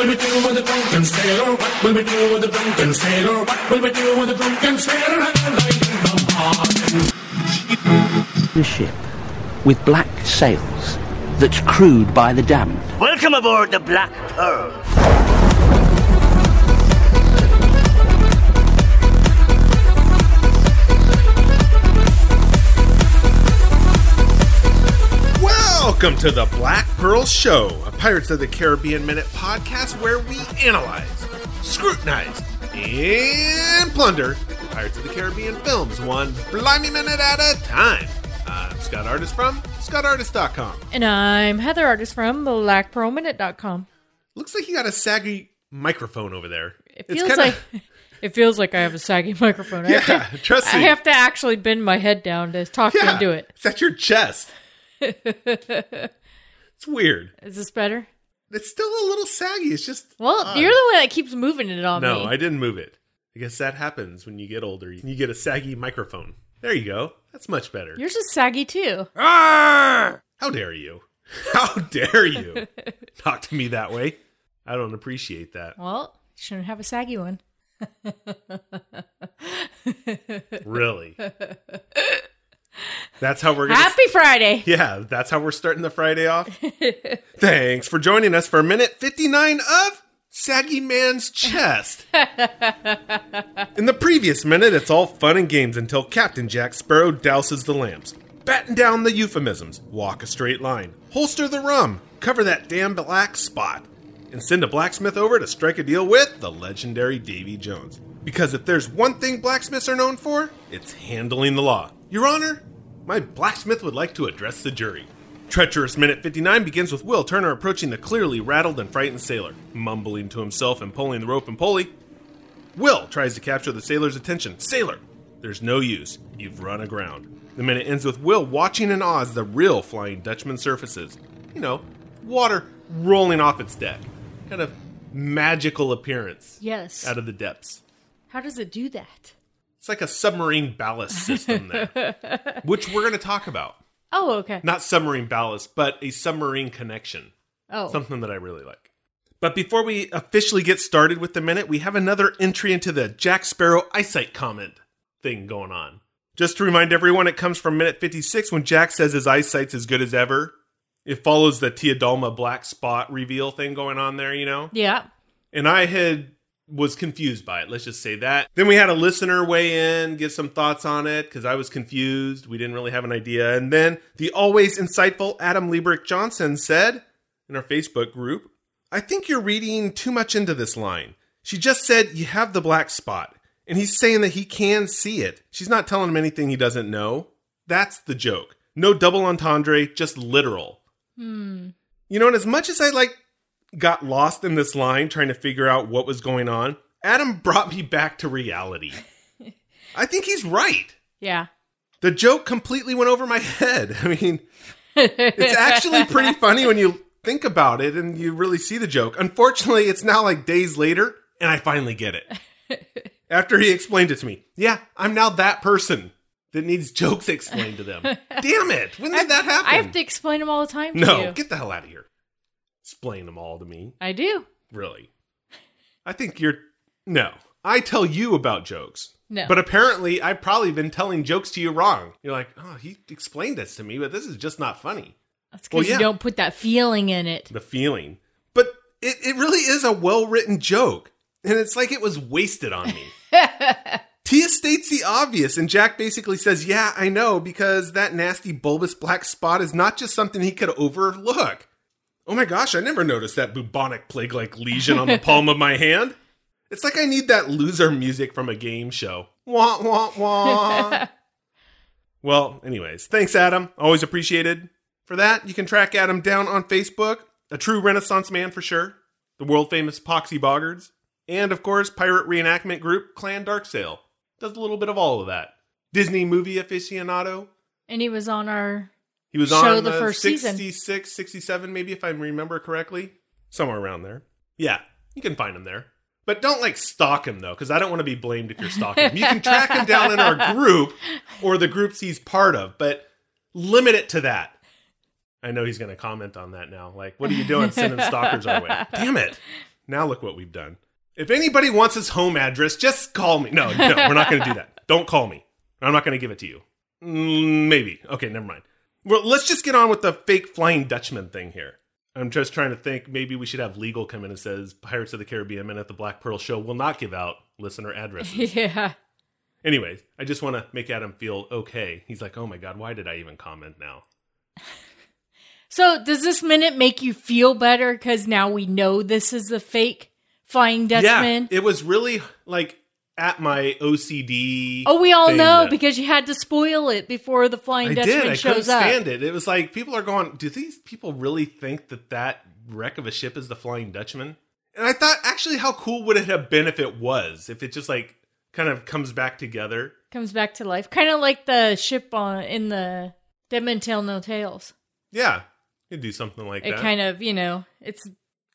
Will we do with the drunken sailor? What will we do with the drunken sailor? What will we do with the drunken sailor? And I in the morning. the ship with black sails that's crewed by the damned. Welcome aboard the Black Pearl. Welcome to the Black Pearl Show, a Pirates of the Caribbean Minute podcast where we analyze, scrutinize, and plunder Pirates of the Caribbean films one blimey minute at a time. I'm Scott Artist from ScottArtist.com. And I'm Heather Artist from BlackPearlMinute.com. Looks like you got a saggy microphone over there. It feels kinda- like it feels like I have a saggy microphone. I Yeah, have to, trust I me. have to actually bend my head down to talk yeah, into it. It's at your chest. It's weird. Is this better? It's still a little saggy. It's just Well, odd. you're the one that keeps moving it on No, me. I didn't move it. I guess that happens when you get older. You get a saggy microphone. There you go. That's much better. Yours is saggy too. Ah! How dare you? How dare you talk to me that way? I don't appreciate that. Well, you shouldn't have a saggy one. Really. That's how we're gonna Happy Friday. Yeah, that's how we're starting the Friday off. Thanks for joining us for minute 59 of Saggy Man's Chest. In the previous minute, it's all fun and games until Captain Jack Sparrow douses the lamps. Batten down the euphemisms, walk a straight line, holster the rum, cover that damn black spot, and send a blacksmith over to strike a deal with the legendary Davy Jones. Because if there's one thing blacksmiths are known for, it's handling the law. Your Honor, my blacksmith would like to address the jury. Treacherous Minute 59 begins with Will Turner approaching the clearly rattled and frightened sailor, mumbling to himself and pulling the rope and pulley. Will tries to capture the sailor's attention. Sailor, there's no use. You've run aground. The minute ends with Will watching in awe as the real Flying Dutchman surfaces. You know, water rolling off its deck. Kind of magical appearance Yes. out of the depths. How does it do that? It's like a submarine ballast system there, which we're going to talk about. Oh, okay. Not submarine ballast, but a submarine connection. Oh, Something that I really like. But before we officially get started with the minute, we have another entry into the Jack Sparrow eyesight comment thing going on. Just to remind everyone, it comes from minute 56 when Jack says his eyesight's as good as ever. It follows the Tia Dalma black spot reveal thing going on there, you know? yeah. And I had was confused by it. Let's just say that. Then we had a listener weigh in, give some thoughts on it because I was confused. We didn't really have an idea. And then the always insightful Adam Liebrick Johnson said in our Facebook group, "I think you're reading too much into this line. She just said you have the black spot, and he's saying that he can see it. She's not telling him anything he doesn't know. That's the joke. No double entendre, just literal." Hmm. You know, and as much as I like got lost in this line trying to figure out what was going on, Adam brought me back to reality. I think he's right. Yeah. The joke completely went over my head. I mean, it's actually pretty funny when you think about it and you really see the joke. Unfortunately, it's now like days later and I finally get it. After he explained it to me. Yeah, I'm now that person that needs jokes explained to them. Damn it. When did that happen? I have to explain them all the time to no, you. get the hell out of here. Explain them all to me. I do. Really? I think you're. No. I tell you about jokes. No. But apparently, I've probably been telling jokes to you wrong. You're like, oh, he explained this to me, but this is just not funny. That's because Well, yeah. you don't put that feeling in it. The feeling. But it, it really is a well written joke. And it's like it was wasted on me. Tia states the obvious, and Jack basically says, Yeah, I know, because that nasty bulbous black spot is not just something he could overlook. Oh my gosh, I never noticed that bubonic plague like lesion on the palm of my hand. It's like I need that loser music from a game show. Wah, wah, wah. well, anyways, thanks, Adam. Always appreciated. For that, you can track Adam down on Facebook, a true Renaissance man for sure, the world famous Poxy Boggards, and of course, pirate reenactment group Clan Darksail. Does a little bit of all of that. Disney movie aficionado. And he was on our. He was Show on the uh, first season. 66, 67, maybe if I remember correctly. Somewhere around there. Yeah, you can find him there. But don't like stalk him though, because I don't want to be blamed if you're stalking him. You can track him down in our group or the groups he's part of, but limit it to that. I know he's going to comment on that now. Like, what are you doing sending stalkers our way? Damn it. Now look what we've done. If anybody wants his home address, just call me. No, no, we're not going to do that. Don't call me. I'm not going to give it to you. Mm, maybe. Okay, never mind. Well, let's just get on with the fake Flying Dutchman thing here. I'm just trying to think maybe we should have legal come in and says Pirates of the Caribbean Minute the Black Pearl Show will not give out listener addresses. Yeah. Anyways, I just want to make Adam feel okay. He's like, oh my God, why did I even comment now? So does this minute make you feel better because now we know this is the fake Flying Dutchman? Yeah, it was really like at my OCD. oh, we all know that- because you had to spoil it before the Flying I Dutchman did. I couldn't up. stand it. It was like people are going, do these people really think that that wreck of a ship is the Flying Dutchman? And I thought, actually, how cool would it have been if it was? If it just like kind of comes back together. Comes back to life, kind of like the ship on in the Dead Men Tell No Tales. Yeah, you could do something like It that. It kind of, you know, it's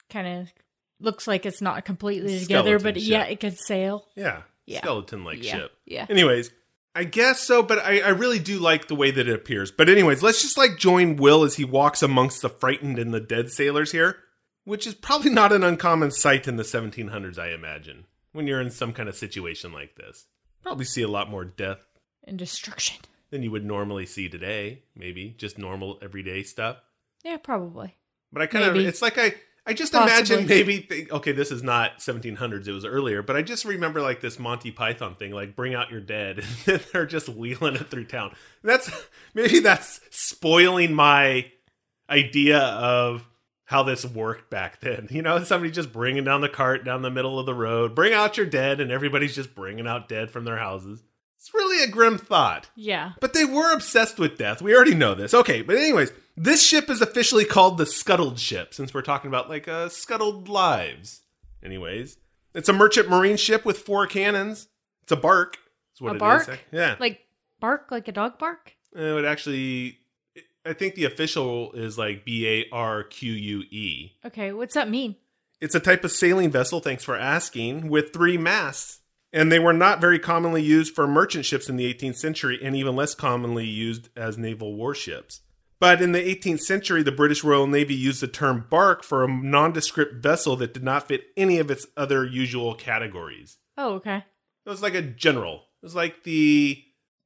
kind of looks like it's not completely together, but Skeleton yeah, it could sail. yeah, Yeah. skeleton like Yeah, ship. yeah. Anyways, I guess so, but I, I really do like the way that it appears. But anyways, let's just like join Will as he walks amongst the frightened and the dead sailors here, which is probably not an uncommon sight in the 1700s, I imagine. When you're in some kind of situation like this, probably see a lot more death And destruction. than you would normally see today. Maybe just normal everyday stuff. Yeah, probably. But I kind of, it's like I, I just Possibly. imagine maybe, okay, this is not 1700s, it was earlier, but I just remember like this Monty Python thing, like bring out your dead, and they're just wheeling it through town. That's, maybe that's spoiling my idea of how this worked back then. You know, somebody just bringing down the cart down the middle of the road, bring out your dead, and everybody's just bringing out dead from their houses. It's really a grim thought. Yeah. But they were obsessed with death. We already know this. Okay, but anyways, this ship is officially called the Scuttled Ship since we're talking about like uh, scuttled lives. Anyways, it's a merchant marine ship with four cannons. It's a bark. Is what A it is. bark? Yeah. Like bark, like a dog bark? it would actually. I think the official is like B A R Q U E. Okay, what's that mean? It's a type of sailing vessel, thanks for asking, with three masts. And they were not very commonly used for merchant ships in the 18th century, and even less commonly used as naval warships. But in the 18th century, the British Royal Navy used the term bark for a nondescript vessel that did not fit any of its other usual categories. Oh, okay. It was like a general. It was like the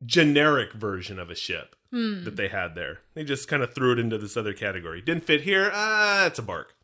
generic version of a ship Hmm. that they had there. They just kind of threw it into this other category. Didn't fit here. Ah, it's a bark.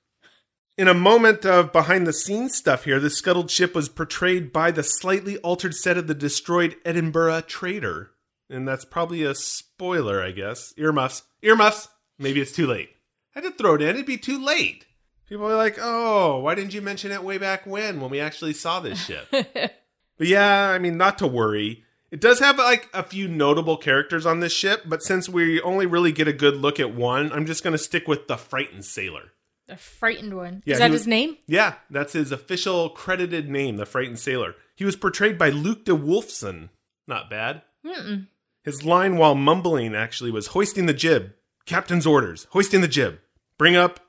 In a moment of behind the scenes stuff here, the scuttled ship was portrayed by the slightly altered set of the destroyed Edinburgh Trader. And that's probably a spoiler, I guess. Earmuffs. Earmuffs! Maybe it's too late. I had to throw it in. It'd be too late. People are like, oh, why didn't you mention it way back when, when we actually saw this ship? But yeah, I mean, not to worry. It does have like a few notable characters on this ship, but since we only really get a good look at one, I'm just going to stick with the frightened sailor. The frightened one. Yeah, Is that was- his name? Yeah, that's his official credited name, the frightened sailor. He was portrayed by Luke de Woolfson. Not bad. Mm-mm. His line while mumbling actually was hoisting the jib. Captain's orders. Hoisting the jib. Bring up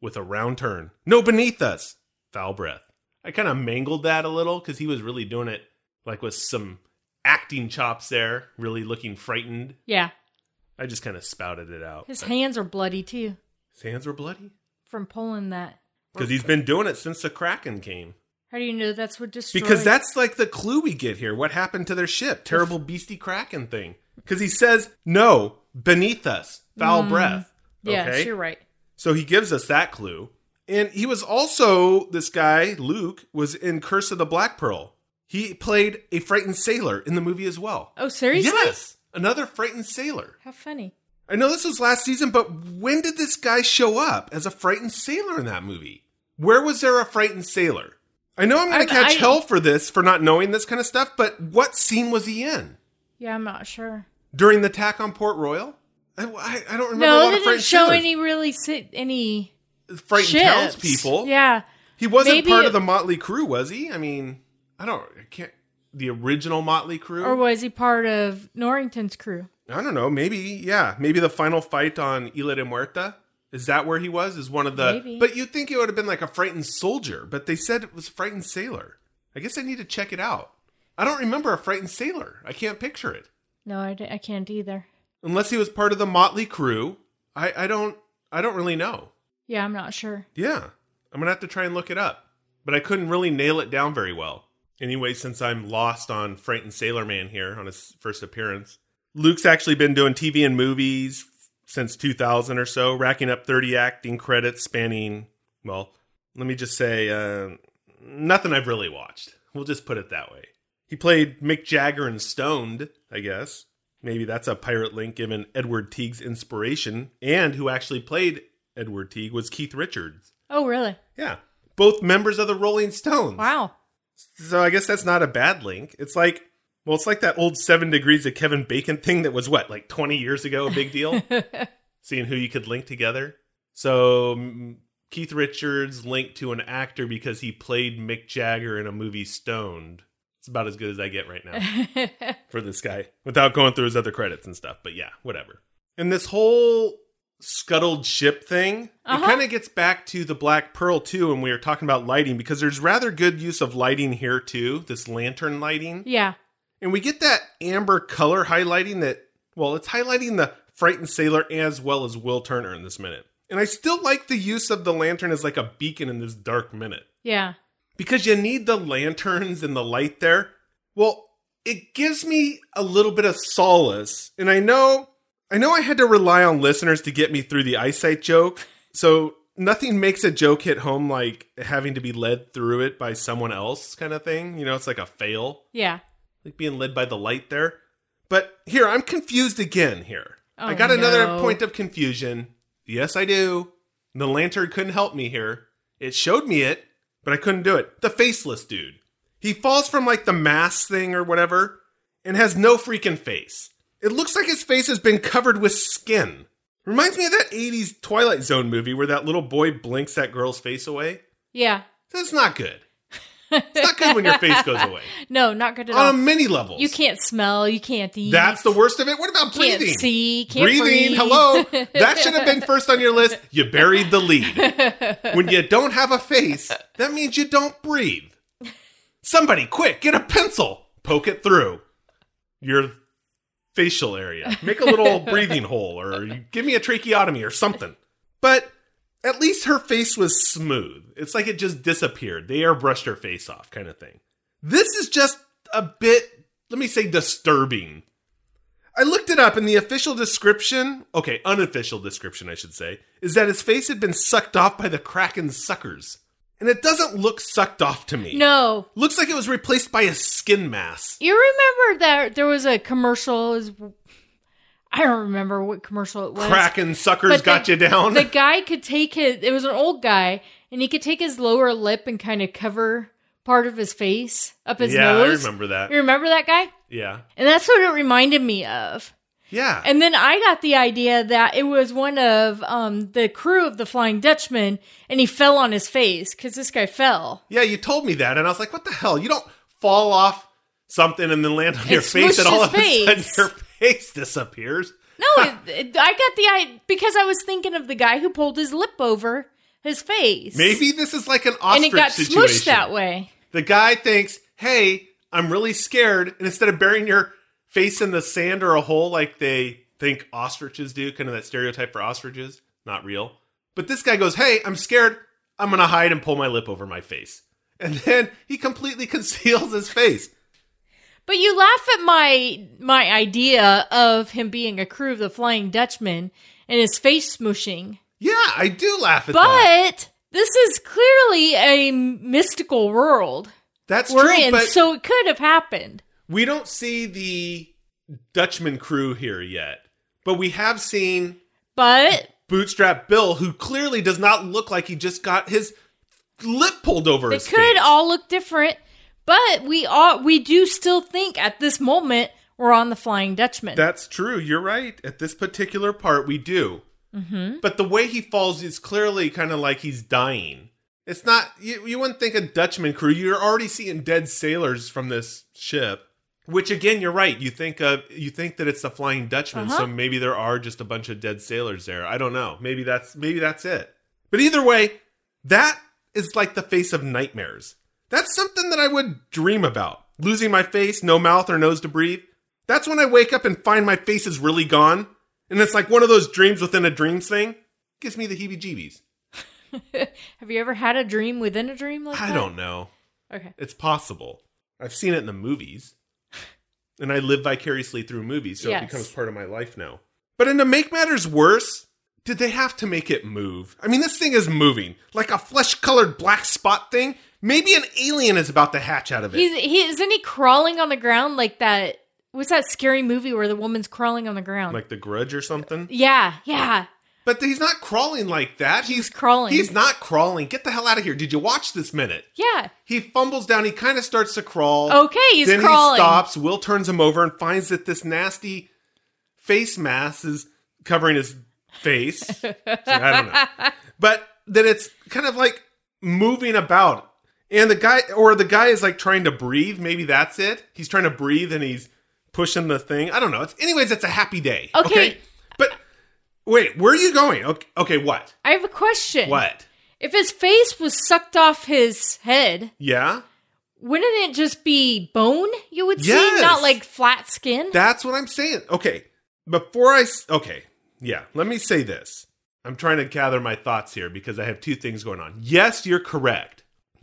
with a round turn. No beneath us. Foul breath. I kind of mangled that a little because he was really doing it like with some acting chops there, really looking frightened. Yeah. I just kind of spouted it out. His hands are bloody too his hands were bloody from pulling that. because he's been doing it since the Kraken came. How do you know that's what destroyed? Because that's like the clue we get here. What happened to their ship? Terrible beastie kraken thing. Because he says, no, beneath us, foul mm. breath. Yes, Okay? you're right. So he gives us that clue. And he was also, this guy, Luke, was in Curse of the Black Pearl. He played a frightened sailor in the movie as well. Oh, seriously? Yes, another frightened sailor. How funny. I know this was last season, but when did this guy show up as a frightened sailor in that movie? Where was there a frightened sailor? I know I'm going to catch I- hell for this, for not knowing this kind of stuff, but what scene was he in? Yeah, I'm not sure. During the attack on Port Royal? I, I, I don't remember No, they didn't show sailors. any really si- any frightened ships. townspeople. Yeah. He wasn't Maybe part it- of the Motley Crew, was he? I mean, I don't, I can't. the original Motley crew. Or was he part of Norrington's crew? I don't know. Maybe, yeah. Maybe the final fight on Isla de Muerta. Is that where he was? Is one of the. Maybe. But you'd think it would have been like a frightened soldier, but they said it was a frightened sailor. I guess I need to check it out. I don't remember a frightened sailor. I can't picture it. No, I, d- I can't either. Unless he was part of the Motley crew. I, I don't I don't really know. Yeah, I'm not sure. Yeah. I'm gonna have to try and look it up. But I couldn't really nail it down very well. Anyway, since I'm lost on Frightened Sailor Man here on his first appearance, Luke's actually been doing TV and movies since 2000 or so, racking up 30 acting credits spanning, well, let me just say, uh, nothing I've really watched. We'll just put it that way. He played Mick Jagger in Stoned, I guess. Maybe that's a pirate link given Edward Teague's inspiration, and who actually played Edward Teague was Keith Richards. Oh, really? Yeah. Both members of the Rolling Stones. Wow. So I guess that's not a bad link. It's like, well, it's like that old Seven Degrees of Kevin Bacon thing that was what, like 20 years ago, a big deal? Seeing who you could link together. So mm, Keith Richards linked to an actor because he played Mick Jagger in a movie Stoned. It's about as good as I get right now for this guy without going through his other credits and stuff. But yeah, whatever. And this whole scuttled ship thing, Uh-huh. it kind of gets back to the Black Pearl too when we were talking about lighting because there's rather good use of lighting here too, this lantern lighting. Yeah. And we get that amber color highlighting that, well, it's highlighting the frightened sailor as well as Will Turner in this minute. And I still like the use of the lantern as like a beacon in this dark minute Yeah. Because you need the lanterns and the light there. Well, it gives me a little bit of solace, and I know, I know, I had to rely on listeners to get me through the eyesight joke. So nothing makes a joke hit home like having to be led through it by someone else, kind of thing. You know, it's like a fail, Yeah. like being led by the light there. But here, I'm confused again. Here, I Oh, got another point of confusion. Yes, I do. The lantern couldn't help me here. It showed me it, but I couldn't do it. The faceless dude. He falls from like the mask thing or whatever and has no freaking face. It looks like his face has been covered with skin. Reminds me of that 80s Twilight Zone movie where that little boy blinks that girl's face away. Yeah. That's not good. It's not good when your face goes away. No, not good at On all. many levels. You can't smell. You can't eat. That's the worst of it. What about Can't breathing? see. Can't breathing. breathe. Hello. That should have been first on your list. You buried the lead. when you don't have a face, that means you don't breathe. Somebody, quick, get a pencil. Poke it through your facial area. Make a little breathing hole, or give me a tracheotomy or something. But at least her face was smooth. It's like it just disappeared. They airbrushed her face off, kind of thing. This is just a bit, let me say, disturbing. I looked it up, and the official description, okay, unofficial description, I should say, is that his face had been sucked off by the Kraken suckers. And it doesn't look sucked off to me. No. Looks like it was replaced by a skin mask. You remember that there was a commercial? It I don't remember what commercial it was. Kraken suckers But got the- you down. The guy could take his. It was an old guy, and he could take his lower lip and kind of cover part of his face up his yeah, nose. I remember that. You remember that guy? Yeah. And that's what it reminded me of. Yeah. And then I got the idea that it was one of um, the crew of the Flying Dutchman, and he fell on his face because this guy fell. yeah, you told me that, and I was like, what the hell? You don't fall off something and then land on your face, and all his of a sudden your face disappears. No, it, it- I got the idea because I was thinking of the guy who pulled his lip over his face. Maybe this is like an ostrich and it got situation. smushed that way. The guy thinks, hey, I'm really scared. And instead of burying your face in the sand or a hole like they think ostriches do, kind of that stereotype for ostriches, not real. But this guy goes, hey, I'm scared. I'm going to hide and pull my lip over my face. And then he completely conceals his face. But you laugh at my my idea of him being a crew of the Flying Dutchman and his face smushing. Yeah, I do laugh at that. But this is clearly a mystical world That's we're true, in, but so it could have happened. we don't see the Dutchman crew here yet. But we have seen But Bootstrap Bill, who clearly does not look like he just got his lip pulled over They could face. all look different, but we all we do still think at this moment we're on the Flying Dutchman. That's true. You're right. At this particular part, we do. Mm-hmm. But the way he falls is clearly kind of like he's dying. It's not you, you wouldn't think a Dutchman crew. You're already seeing dead sailors from this ship. Which again, you're right. You think of you think that it's the Flying Dutchman, Uh-huh. so maybe there are just a bunch of dead sailors there. I don't know. Maybe that's maybe that's it. But either way, that is like the face of nightmares. That's something that I would dream about. Losing my face, no mouth or nose to breathe. That's when I wake up and find my face is really gone. And it's like one of those dreams within a dreams thing. Gives me the heebie jeebies. Have you ever had a dream within a dream like I that? don't know. Okay. It's possible. I've seen it in the movies. And I live vicariously through movies, so Yes. it becomes part of my life now. But and to make matters worse, did they have to make it move? I mean, this thing is moving. Like a flesh colored black spot thing. Maybe an alien is about to hatch out of it. He's he isn't he crawling on the ground like that? What's that scary movie where the woman's crawling on the ground? like the grudge or something. yeah, yeah. But he's not crawling like that. He's crawling. He's not crawling. Get the hell out of here. Did you watch this minute? Yeah. He fumbles down. He kind of starts to crawl. Okay, he's then crawling. Then he stops. Will turns him over and finds that this nasty face mask is covering his face. So, I don't know, but that it's kind of like moving about, and the guy or the guy is like trying to breathe. Maybe that's it. He's trying to breathe and he's pushing the thing. I don't know. It's, anyways, it's a happy day. Okay. but wait, where are you going? Okay, okay, what? I have a question. What? If his face was sucked off his head, Yeah. wouldn't it just be bone you would Yes. see, not like flat skin? That's what I'm saying. Okay. Before I. Okay. Yeah. Let me say this. I'm trying to gather my thoughts here because I have two things going on. Yes, you're correct.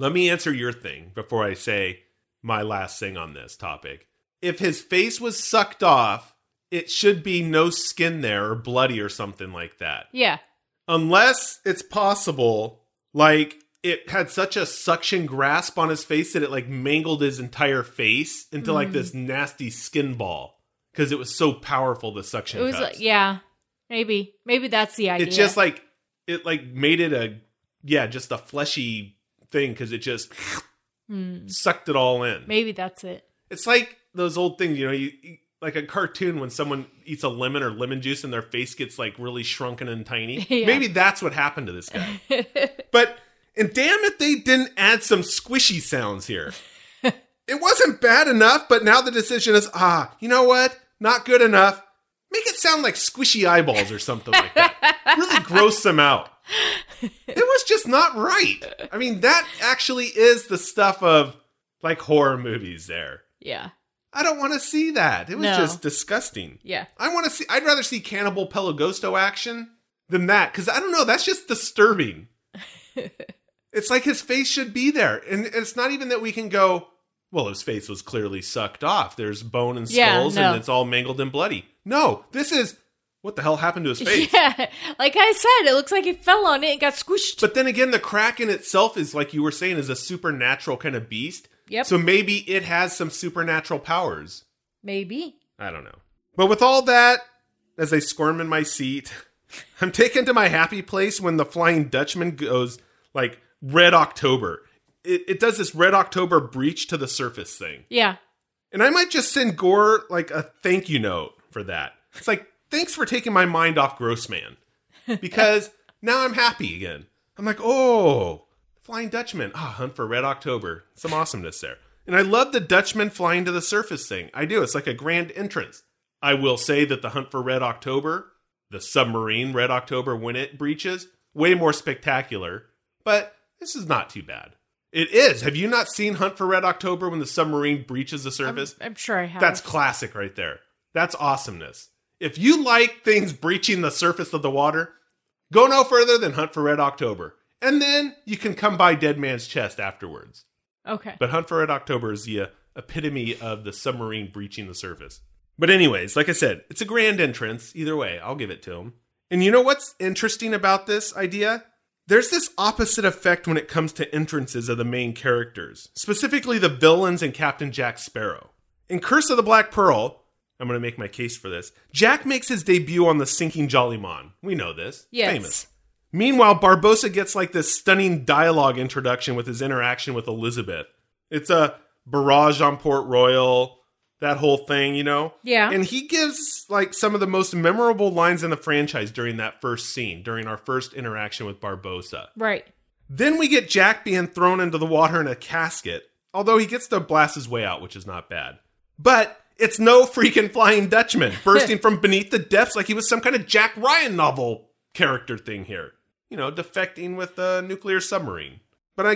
Let me answer your thing before I say my last thing on this topic. If his face was sucked off, it should be no skin there or bloody or something like that. yeah. Unless it's possible, like it had such a suction grasp on his face that it like mangled his entire face into like mm. this nasty skin ball because it was so powerful. The suction. It was cuts. like, yeah. Maybe. Maybe that's the idea. It's just like it like made it a yeah, just a fleshy thing because it just sucked it all in. Maybe that's it. It's like those old things, you know, you you- like a cartoon when someone eats a lemon or lemon juice and their face gets like really shrunken and tiny. Yeah. Maybe that's what happened to this guy. but and damn it, they didn't add some squishy sounds here. it wasn't bad enough, but now the decision is ah, you know what? Not good enough. Make it sound like squishy eyeballs or something like that. really gross them out. It was just not right. I mean, that actually is the stuff of like horror movies there. Yeah. I don't want to see that. It was No. just disgusting. Yeah. I want to see. I'd rather see Cannibal Pelegosto action than that because I don't know. That's just disturbing. it's like his face should be there, and it's not even that we can go. Well, his face was clearly sucked off. There's bone and Yeah, skulls, no. and it's all mangled and bloody. No, this is what the hell happened to his face. Yeah. Like I said, it looks like he fell on it and got squished. But then again, the Kraken itself is like you were saying, is a supernatural kind of beast. Yep. So maybe it has some supernatural powers. Maybe. I don't know. But with all that, as I squirm in my seat, I'm taken to my happy place when the Flying Dutchman goes like Red October. It, it does this Red October breach to the surface thing. Yeah. And I might just send Gore like a thank you note for that. It's like, thanks for taking my mind off Grossman. Because now I'm happy again. I'm like, oh, Flying Dutchman. Ah, hunt for Red October. Some awesomeness there. And I love the Dutchman flying to the surface thing. I do. It's like a grand entrance. I will say that the hunt for Red October, the submarine Red October when it breaches, way more spectacular. But this is not too bad. It is. Have you not seen Hunt for Red October when the submarine breaches the surface? I'm sure I have. That's classic right there. That's awesomeness. If you like things breaching the surface of the water, go no further than Hunt for Red October. And then you can come by Dead Man's Chest afterwards. okay. But Hunt for Red October is the uh, epitome of the submarine breaching the surface. But, anyways, like I said, it's a grand entrance. Either way, I'll give it to him. And you know what's interesting about this idea? There's this opposite effect when it comes to entrances of the main characters, specifically the villains and Captain Jack Sparrow. In Curse of the Black Pearl, I'm going to make my case for this. Jack makes his debut on the sinking Jolly Mon. We know this. Yes. Famous. Meanwhile, Barbossa gets like this stunning dialogue introduction with his interaction with Elizabeth. It's a barrage on Port Royal, that whole thing, you know? Yeah. And he gives like some of the most memorable lines in the franchise during that first scene, during our first interaction with Barbossa. Right. Then we get Jack being thrown into the water in a casket, although he gets to blast his way out, which is not bad. But it's no freaking Flying Dutchman bursting from beneath the depths like he was some kind of Jack Ryan novel character thing here. You know, defecting with a nuclear submarine. But I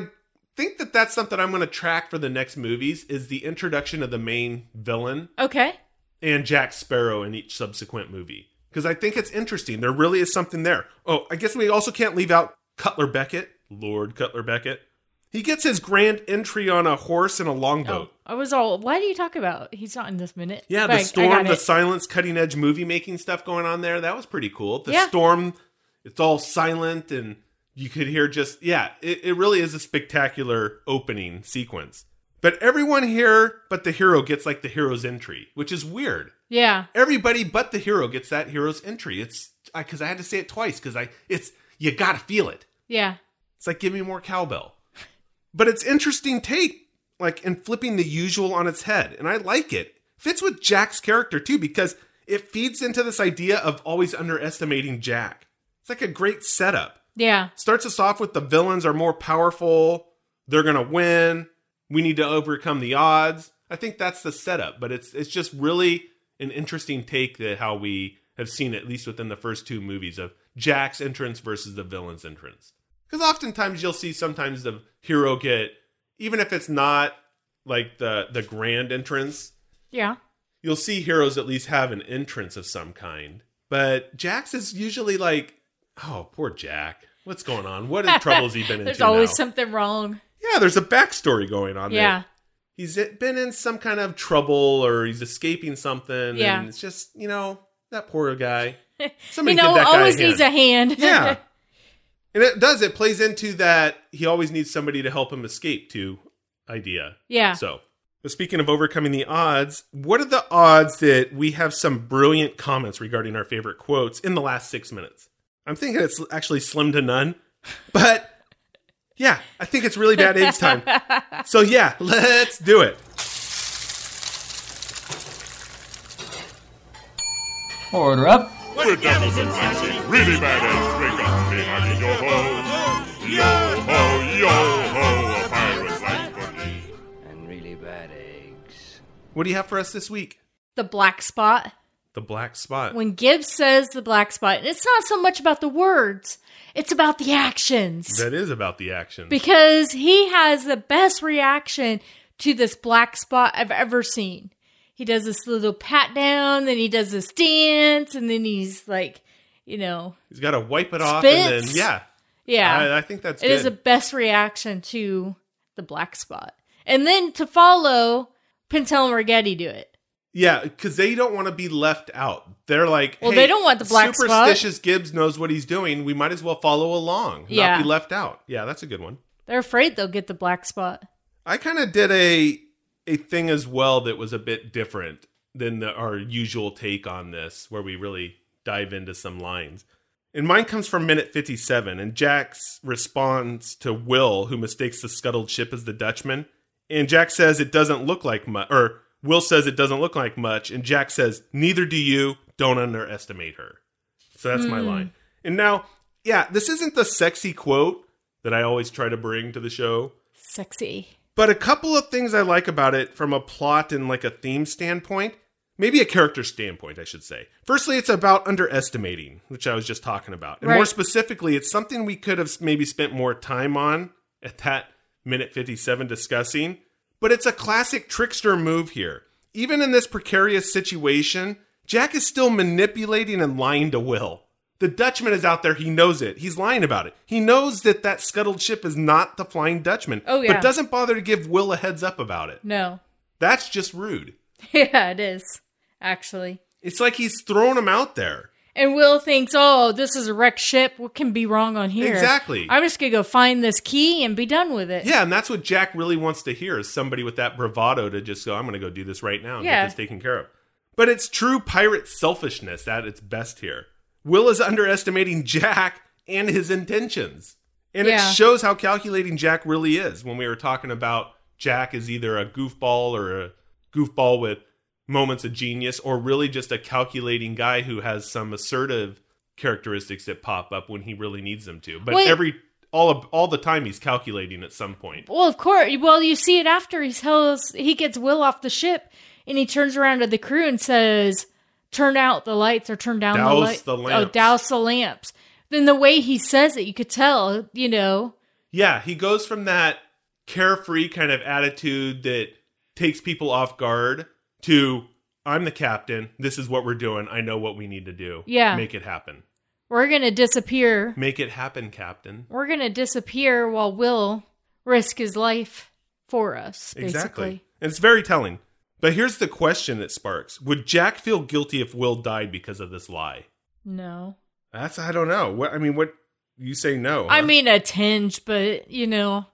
think that that's something I'm going to track for the next movies is the introduction of the main villain Okay. and Jack Sparrow in each subsequent movie. Because I think it's interesting. There really is something there. Oh, I guess we also can't leave out Cutler Beckett, Lord Cutler Beckett. He gets his grand entry on a horse and a longboat. Oh, I was all. Why do you talk about? He's not in this minute. Yeah, But the storm, the it. silence, cutting edge movie making stuff going on there. That was pretty cool. The Yeah. storm, it's all silent and you could hear just, yeah, it, it really is a spectacular opening sequence. But everyone here but the hero gets like the hero's entry, which is weird. Yeah. Everybody but the hero gets that hero's entry. It's because I, had to say it twice because I, it's, you gotta feel it. Yeah. It's like give me more cowbell. But it's interesting take, like in flipping the usual on its head, and I like it. Fits with Jack's character too because it feeds into this idea of always underestimating Jack. It's like a great setup. Yeah. Starts us off with the villains are more powerful, they're gonna win, we need to overcome the odds. I think that's the setup, but it's it's just really an interesting take that how we have seen at least within the first two movies of Jack's entrance versus the villain's entrance. Because oftentimes you'll see sometimes the hero get even if it's not like the the grand entrance, Yeah. you'll see heroes at least have an entrance of some kind. But Jack's is usually like, oh, poor Jack. What's going on? What trouble has he been into? There's always now? something wrong. Yeah, there's a backstory going on Yeah. there. He's been in some kind of trouble or he's escaping something. Yeah. And it's just, you know, that poor guy. You Somebody know, give that guy always a hand. needs a hand. Yeah. and it does. It plays into that he always needs somebody to help him escape to idea. yeah. So, but speaking of overcoming the odds, what are the odds that we have some brilliant comments regarding our favorite quotes in the last six minutes? I'm thinking it's actually slim to none, but yeah, I think it's really bad eggs time. So yeah, let's do it. Order up. We're devils and fancy, really bad eggs. Drink up, me hearty yo ho. Yo ho, yo ho, a pirate's life for me. And really bad eggs. What do you have for us this week? The black spot. The black spot. When Gibbs says the black spot, and it's not so much about the words, it's about the actions. that is about the action. because he has the best reaction to this black spot I've ever seen. He does this little pat down, then he does this dance, and then he's like, you know, He's got to wipe it off, and then yeah, yeah. I, I think that's It good. is the best reaction to the black spot. And then to follow, Pintel and Ragetti do it. Yeah, because they don't want to be left out. They're like, Well, hey, they don't want the black spot. superstitious Gibbs knows what he's doing. We might as well follow along, Yeah. not be left out. Yeah, that's a good one. They're afraid they'll get the black spot. I kind of did a a thing as well that was a bit different than the, our usual take on this, where we really dive into some lines. And mine comes from minute 57, and Jack's responds to Will, who mistakes the scuttled ship as the Dutchman. And Jack says it doesn't look like much, or Will says it doesn't look like much, and Jack says, Neither do you, don't underestimate her. So that's my hmm. line. And now, yeah, this isn't the sexy quote that I always try to bring to the show. Sexy. But a couple of things I like about it from a plot and like a theme standpoint, maybe a character standpoint, I should say. Firstly, it's about underestimating, which I was just talking about. And more specifically, it's something we could have maybe spent more time on at that minute 57 discussing. But it's a classic trickster move here. Even in this precarious situation, Jack is still manipulating and lying to Will. The Dutchman is out there. He knows it. He's lying about it. He knows that that scuttled ship is not the Flying Dutchman. Oh, yeah. But doesn't bother to give Will a heads up about it. No. That's just rude. Yeah, it is, actually. It's like he's throwing him out there. And Will thinks, oh, this is a wrecked ship. What can be wrong on here? Exactly. I'm just going to go find this key and be done with it. Yeah, and that's what Jack really wants to hear is somebody with that bravado to just go, I'm going to go do this right now and Yeah. get this taken care of. But it's true pirate selfishness at its best here. Will is underestimating Jack and his intentions. And Yeah. it shows how calculating Jack really is when we were talking about Jack is either a goofball or a goofball with moments of genius or really just a calculating guy who has some assertive characteristics that pop up when he really needs them to. But Wait. every all of, all the time he's calculating at some point. Well, of course. Well, you see it after he tells he gets Will off the ship, and he turns around to the crew and says, "Turn out the lights or turn down the Douse lights." the Oh, douse the lamps. Then the way he says it, you could tell. You know. Yeah, he goes from that carefree kind of attitude that takes people off guard to I'm the captain. This is what we're doing. I know what we need to do. Yeah. Make it happen. We're gonna disappear. Make it happen, captain. We're gonna disappear while Will risk his life for us. Basically. Exactly. And it's very telling. But here's the question that sparks. Would Jack feel guilty if Will died because of this lie? No. That's I don't know. What I mean, what you say no. I mean a tinge, but you know,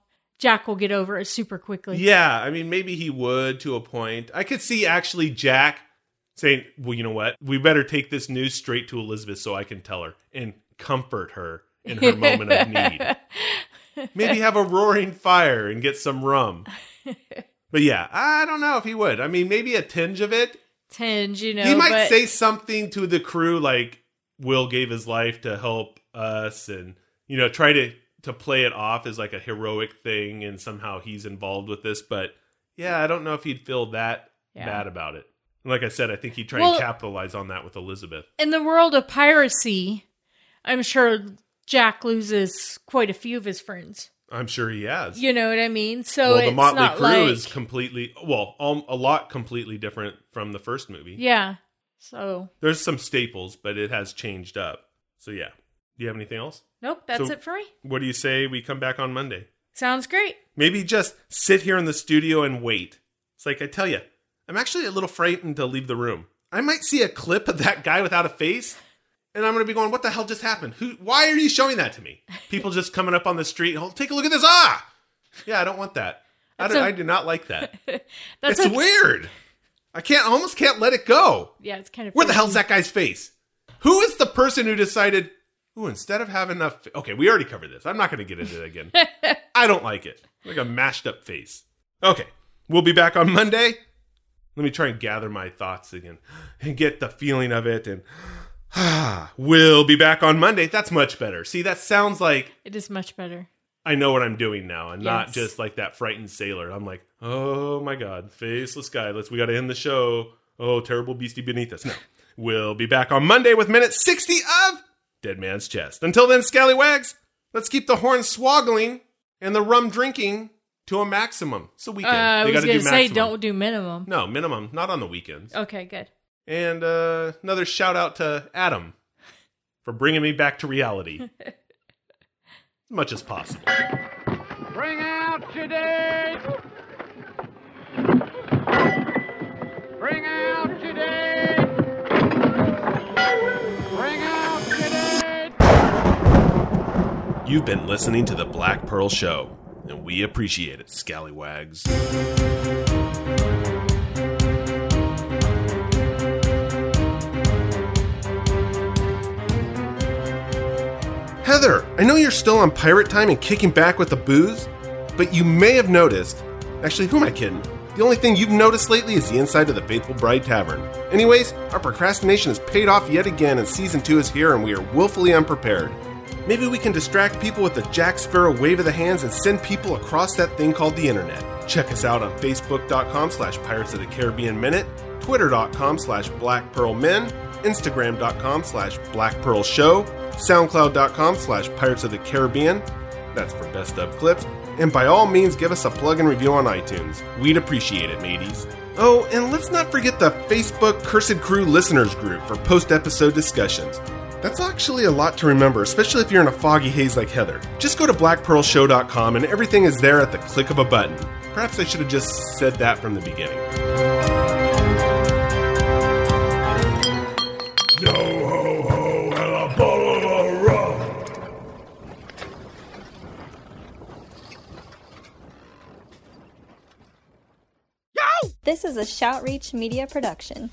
Jack will get over it super quickly. Yeah, I mean, maybe he would to a point. I could see actually Jack saying, "Well, you know what? We better take this news straight to Elizabeth so I can tell her and comfort her in her moment of need. Maybe have a roaring fire and get some rum." But yeah, I don't know if he would. I mean, maybe a tinge of it. Tinge, you know. he might but say something to the crew like Will gave his life to help us and you know, try to to play it off as like a heroic thing and somehow he's involved with this, but yeah, I don't know if he'd feel that Yeah. bad about it. And like I said, I think he'd try Well- and capitalize on that with Elizabeth. in the world of piracy, I'm sure Jack loses quite a few of his friends. I'm sure he has. You know what I mean? So well, the Motley Crew like is completely well, um, a lot completely different from the first movie. yeah. So There's some staples, but it has changed up. So yeah. Do you have anything else? Nope, that's So- it for me. What do you say we come back on Monday? Sounds great. Maybe just sit here in the studio and wait. It's like I tell you, I'm actually a little frightened to leave the room. I might see a clip of that guy without a face, and I'm going to be going, "What the hell just happened? Who? Why are you showing that to me?" People just coming up on the street. Oh, take a look at this. Ah, yeah, I don't want that. I, do, a- I do not like that. That's it's weird. I can't. I almost can't let it go. Yeah, it's kind of Where the hell's that guy's face? Who is the person who decided? Ooh, instead of having enough. Okay, we already covered this. I'm not going to get into it again. I don't like it. Like a mashed up face. Okay, we'll be back on Monday. Let me try and gather my thoughts again and get the feeling of it. And we'll be back on Monday. That's much better. See, that sounds like It is much better. I know what I'm doing now, and not just like that frightened sailor. I'm like, oh my god, faceless guy. Let's we got to end the show. Oh, terrible beastie beneath us. No, we'll be back on Monday with minute sixty of Dead Man's Chest. Until then, scallywags, let's keep the horn swoggling and the rum drinking to a maximum. It's a Uh. I they was going to say, maximum. don't do minimum. No, minimum, not on the weekends. Okay, good. And uh, another shout out to Adam for bringing me back to reality as much as possible. Bring out your dead. Bring out your dead. You've been listening to the Black Pearl Show, and we appreciate it, scallywags. Heather, I know you're still on pirate time and kicking back with the booze, but you may have noticed. Actually, who am I kidding? The only thing you've noticed lately is the inside of the Faithful Bride Tavern. Anyways, our procrastination has paid off yet again, and season two is here, and we are willfully unprepared. Maybe we can distract people with the Jack Sparrow wave of the hands and send people across that thing called the internet. Check us out on Facebook.com slash Pirates of the Caribbean Minute, Twitter.com slash Black Pearl Men, Instagram.com slash Black Pearl Show, SoundCloud.com slash Pirates of the Caribbean. That's for best of clips. And by all means, give us a plug and review on iTunes. We'd appreciate it, mateys. Oh, and let's not forget the Facebook Cursed Crew listeners group for post episode discussions. That's actually a lot to remember, especially if you're in a foggy haze like Heather. Just go to blackpearlshow.com and everything is there at the click of a button. Perhaps I should have just said that from the beginning. Yo ho ho and a bottle of rum. Yo! This is a Shoutreach Media production.